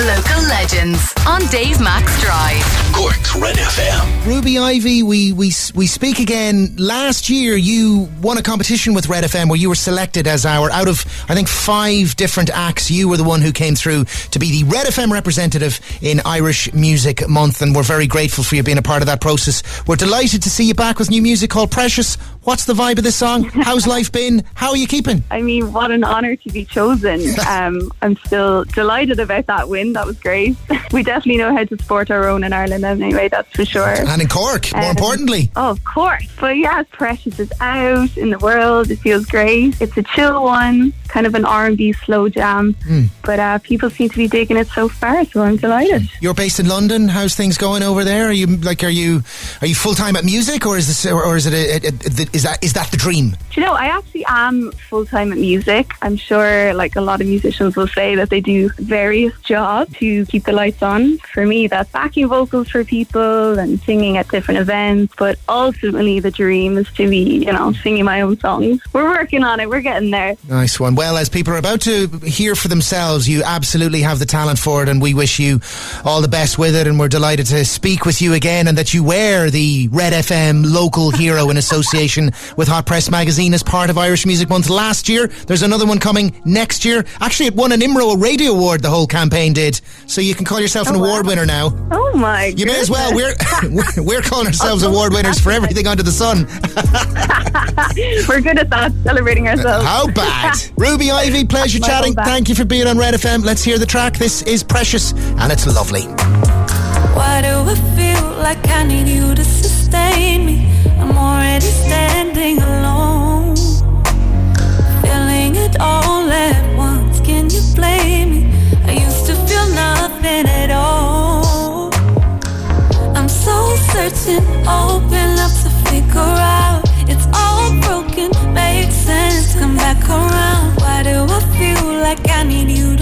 Local legends on Dave Max Drive. Cork's Red FM. Ruby Ivy, we, we we speak again. Last year, you won a competition with Red FM where you were selected as our out of I think five different acts. You were the one who came through to be the Red FM representative in Irish Music Month, and we're very grateful for you being a part of that process. We're delighted to see you back with new music called Precious. What's the vibe of this song? How's life been? How are you keeping? I mean, what an honour to be chosen. Um, I'm still delighted about that win. That was great. We definitely know how to support our own in Ireland anyway, that's for sure. And in Cork, more Um, importantly. Oh, of course. But yeah, Precious is out in the world. It feels great. It's a chill one, kind of an R&B slow jam. Hmm. But uh, people seem to be digging it so far, so I'm delighted. You're based in London. How's things going over there? Are you like are you are you full time at music, or is this or, or is it a, a, a, is that is that the dream? Do you know, I actually am full time at music. I'm sure, like a lot of musicians will say, that they do various jobs to keep the lights on. For me, that's backing vocals for people and singing at different events. But ultimately, the dream is to be, you know, singing my own songs. We're working on it. We're getting there. Nice one. Well, as people are about to hear for themselves, you absolutely have the talent for it, and we wish you all the best with it. And we're delighted to speak with you again, and that you wear the Red FM local hero in association with Hot Press Magazine as part of Irish Music Month last year. There's another one coming next year. Actually, it won an IMRO Radio Award. The whole campaign did, so you can call yourself an Oh, wow. award winner now. Oh my! You may as well. We're we're- we're calling ourselves oh, award winners for everything under the sun. We're good at that, celebrating uh, ourselves. How bad? Ruby Ivy, pleasure My chatting. Thank you for being on Red FM. Let's hear the track. This is Precious, and it's lovely. Why do I feel like I need you to sustain me?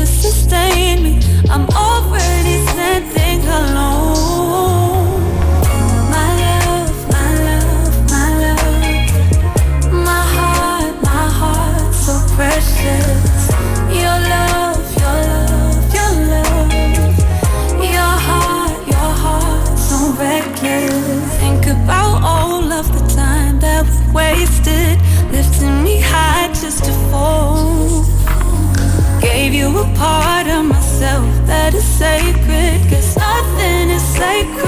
Sustain me? I'm already standing alone. My love, my love, my love. My heart, my heart, so precious. Your love, your love, your love. Your heart, your heart, so reckless. Think about all of the time that wasted, lifting me part of myself that is sacred, cause nothing is sacred